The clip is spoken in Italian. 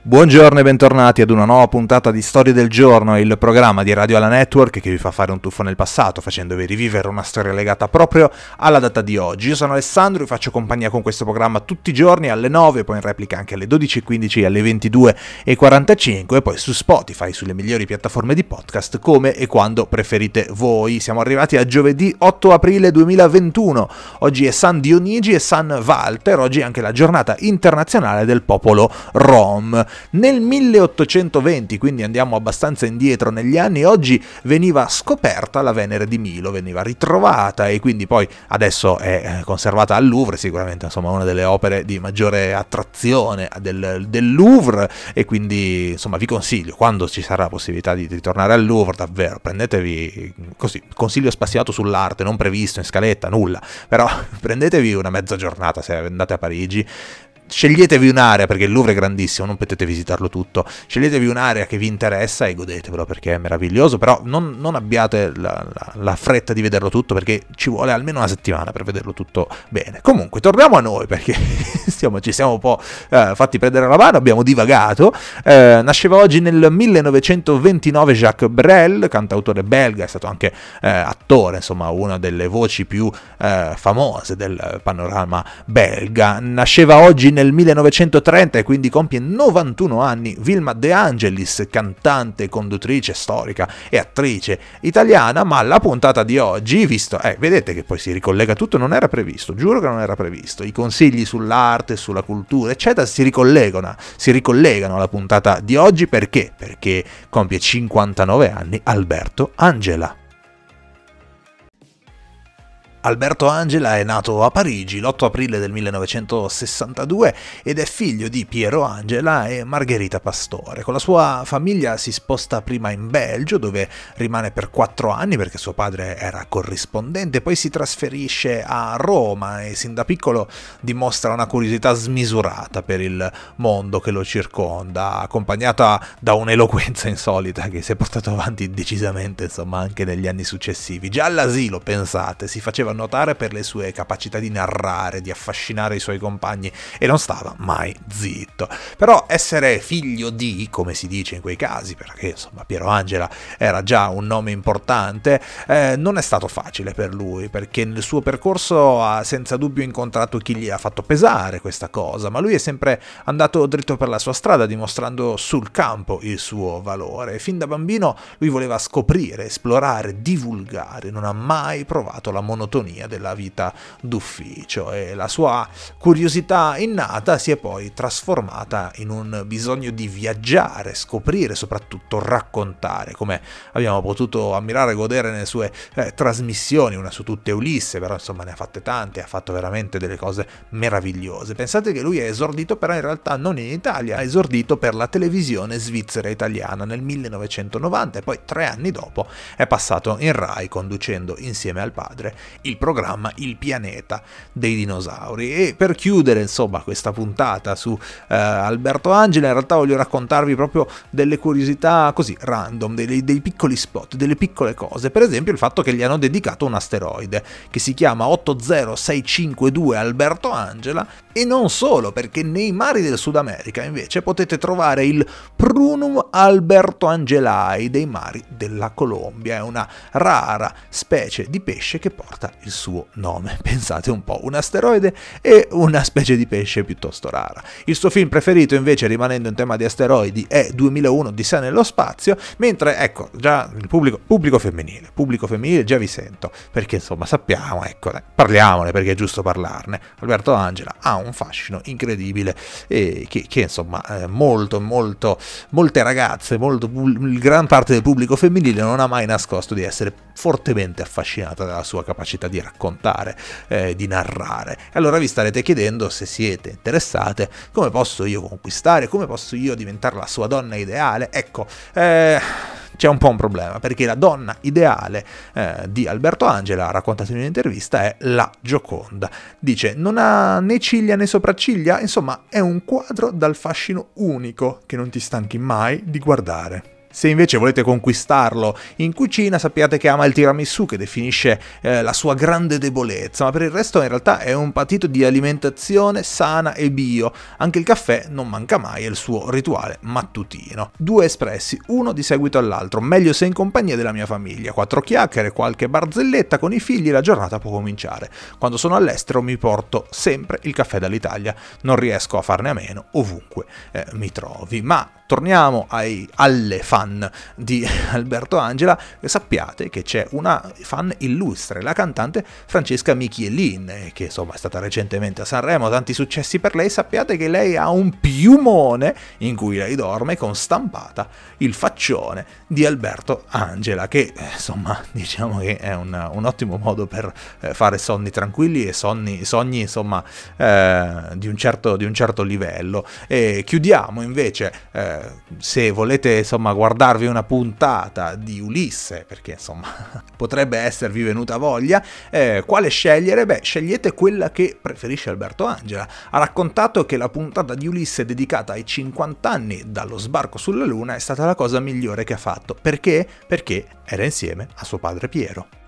Buongiorno e bentornati ad una nuova puntata di Storie del Giorno, il programma di Radio Alla Network che vi fa fare un tuffo nel passato, facendovi rivivere una storia legata proprio alla data di oggi. Io sono Alessandro e faccio compagnia con questo programma tutti i giorni alle 9, poi in replica anche alle 12.15 e alle 22.45 e poi su Spotify, sulle migliori piattaforme di podcast, come e quando preferite voi. Siamo arrivati a giovedì 8 aprile 2021. Oggi è San Dionigi e San Walter, oggi è anche la giornata internazionale del popolo Rom. Nel 1820, quindi andiamo abbastanza indietro negli anni, oggi veniva scoperta la Venere di Milo, veniva ritrovata e quindi poi adesso è eh, conservata al Louvre, sicuramente insomma una delle opere di maggiore attrazione del, del Louvre e quindi insomma vi consiglio, quando ci sarà la possibilità di ritornare al Louvre, davvero prendetevi così, consiglio spaziato sull'arte, non previsto in scaletta, nulla, però prendetevi una mezza giornata se andate a Parigi, sceglietevi un'area perché il Louvre è grandissimo, non potete visitarlo tutto. Sceglietevi un'area che vi interessa e godetevelo perché è meraviglioso. Però non, non abbiate la, la, la, fretta di vederlo tutto perché ci vuole almeno una settimana per vederlo tutto bene. Comunque, torniamo a noi perché stiamo, ci siamo un po' eh, fatti prendere la mano, abbiamo divagato. Eh, nasceva oggi nel 1929 Jacques Brel, cantautore belga, è stato anche eh, attore, insomma, una delle voci più eh, famose del panorama belga. Nasceva oggi nel 1930 e quindi compie 91 anni Vilma De Angelis, cantante, conduttrice, storica e attrice italiana, ma la puntata di oggi, visto, eh, vedete che poi si ricollega tutto, non era previsto, giuro che non era previsto, i consigli sull'arte, sulla cultura, eccetera, si ricollegano, si ricollegano alla puntata di oggi perché? Perché compie 59 anni Alberto Angela. Alberto Angela è nato a Parigi l'8 aprile del 1962 ed è figlio di Piero Angela e Margherita Pastore. Con la sua famiglia si sposta prima in Belgio dove rimane per quattro anni perché suo padre era corrispondente, poi si trasferisce a Roma e sin da piccolo dimostra una curiosità smisurata per il mondo che lo circonda, accompagnata da un'eloquenza insolita che si è portato avanti decisamente insomma anche negli anni successivi. Già all'asilo, pensate, si faceva faceva notare per le sue capacità di narrare, di affascinare i suoi compagni e non stava mai zitto. Però essere figlio di, come si dice in quei casi, perché insomma Piero Angela era già un nome importante, eh, non è stato facile per lui, perché nel suo percorso ha senza dubbio incontrato chi gli ha fatto pesare questa cosa, ma lui è sempre andato dritto per la sua strada, dimostrando sul campo il suo valore. Fin da bambino lui voleva scoprire, esplorare, divulgare, non ha mai provato la monotonia monotonia della vita d'ufficio e la sua curiosità innata si è poi trasformata in un bisogno di viaggiare, scoprire, soprattutto raccontare, come abbiamo potuto ammirare e godere nelle sue eh, trasmissioni, una su tutte Ulisse, però insomma ne ha fatte tante, ha fatto veramente delle cose meravigliose. Pensate che lui è esordito però in realtà non in Italia, ha esordito per la televisione svizzera italiana nel 1990 e poi tre anni dopo è passato in Rai conducendo insieme al padre il programma Il pianeta dei dinosauri. E per chiudere, insomma, questa puntata su eh, Alberto Angela, in realtà voglio raccontarvi proprio delle curiosità così random, dei, dei piccoli spot, delle piccole cose. Per esempio, il fatto che gli hanno dedicato un asteroide che si chiama 80652 Alberto Angela e non solo, perché nei mari del Sud America invece potete trovare il Prunum Alberto Angelai dei mari della Colombia. È una rara specie di pesce che porta il suo nome. Pensate un po', un asteroide e una specie di pesce piuttosto rara. Il suo film preferito invece, rimanendo in tema di asteroidi, è 2001 di sé nello spazio, mentre ecco, già il pubblico, pubblico femminile, pubblico femminile già vi sento, perché insomma sappiamo, ecco, parliamone perché è giusto parlarne. Alberto Angela ha un un fascino incredibile e che, che insomma eh, molto molto molte ragazze molto gran parte del pubblico femminile non ha mai nascosto di essere fortemente affascinata dalla sua capacità di raccontare eh, di narrare allora vi starete chiedendo se siete interessate come posso io conquistare come posso io diventare la sua donna ideale ecco eh, c'è un po' un problema, perché la donna ideale eh, di Alberto Angela, raccontata in un'intervista, è la Gioconda. Dice, non ha né ciglia né sopracciglia, insomma è un quadro dal fascino unico che non ti stanchi mai di guardare. Se invece volete conquistarlo in cucina, sappiate che ama il tiramisù che definisce eh, la sua grande debolezza, ma per il resto in realtà è un patito di alimentazione sana e bio. Anche il caffè non manca mai, è il suo rituale mattutino. Due espressi, uno di seguito all'altro, meglio se in compagnia della mia famiglia. Quattro chiacchiere, qualche barzelletta con i figli, la giornata può cominciare. Quando sono all'estero mi porto sempre il caffè dall'Italia, non riesco a farne a meno ovunque eh, mi trovi. Ma torniamo ai, alle fan di Alberto Angela, sappiate che c'è una fan illustre, la cantante Francesca Michiellin, che insomma è stata recentemente a Sanremo, tanti successi per lei, sappiate che lei ha un piumone in cui lei dorme con stampata il faccione di Alberto Angela, che insomma diciamo che è un, un ottimo modo per eh, fare sonni tranquilli e sonni, sogni insomma eh, di, un certo, di, un certo, livello. E chiudiamo invece eh, se volete insomma guardarvi una puntata di Ulisse, perché insomma potrebbe esservi venuta voglia, eh, quale scegliere? Beh, scegliete quella che preferisce Alberto Angela. Ha raccontato che la puntata di Ulisse dedicata ai 50 anni dallo sbarco sulla Luna è stata la cosa migliore che ha fatto. Perché? Perché era insieme a suo padre Piero.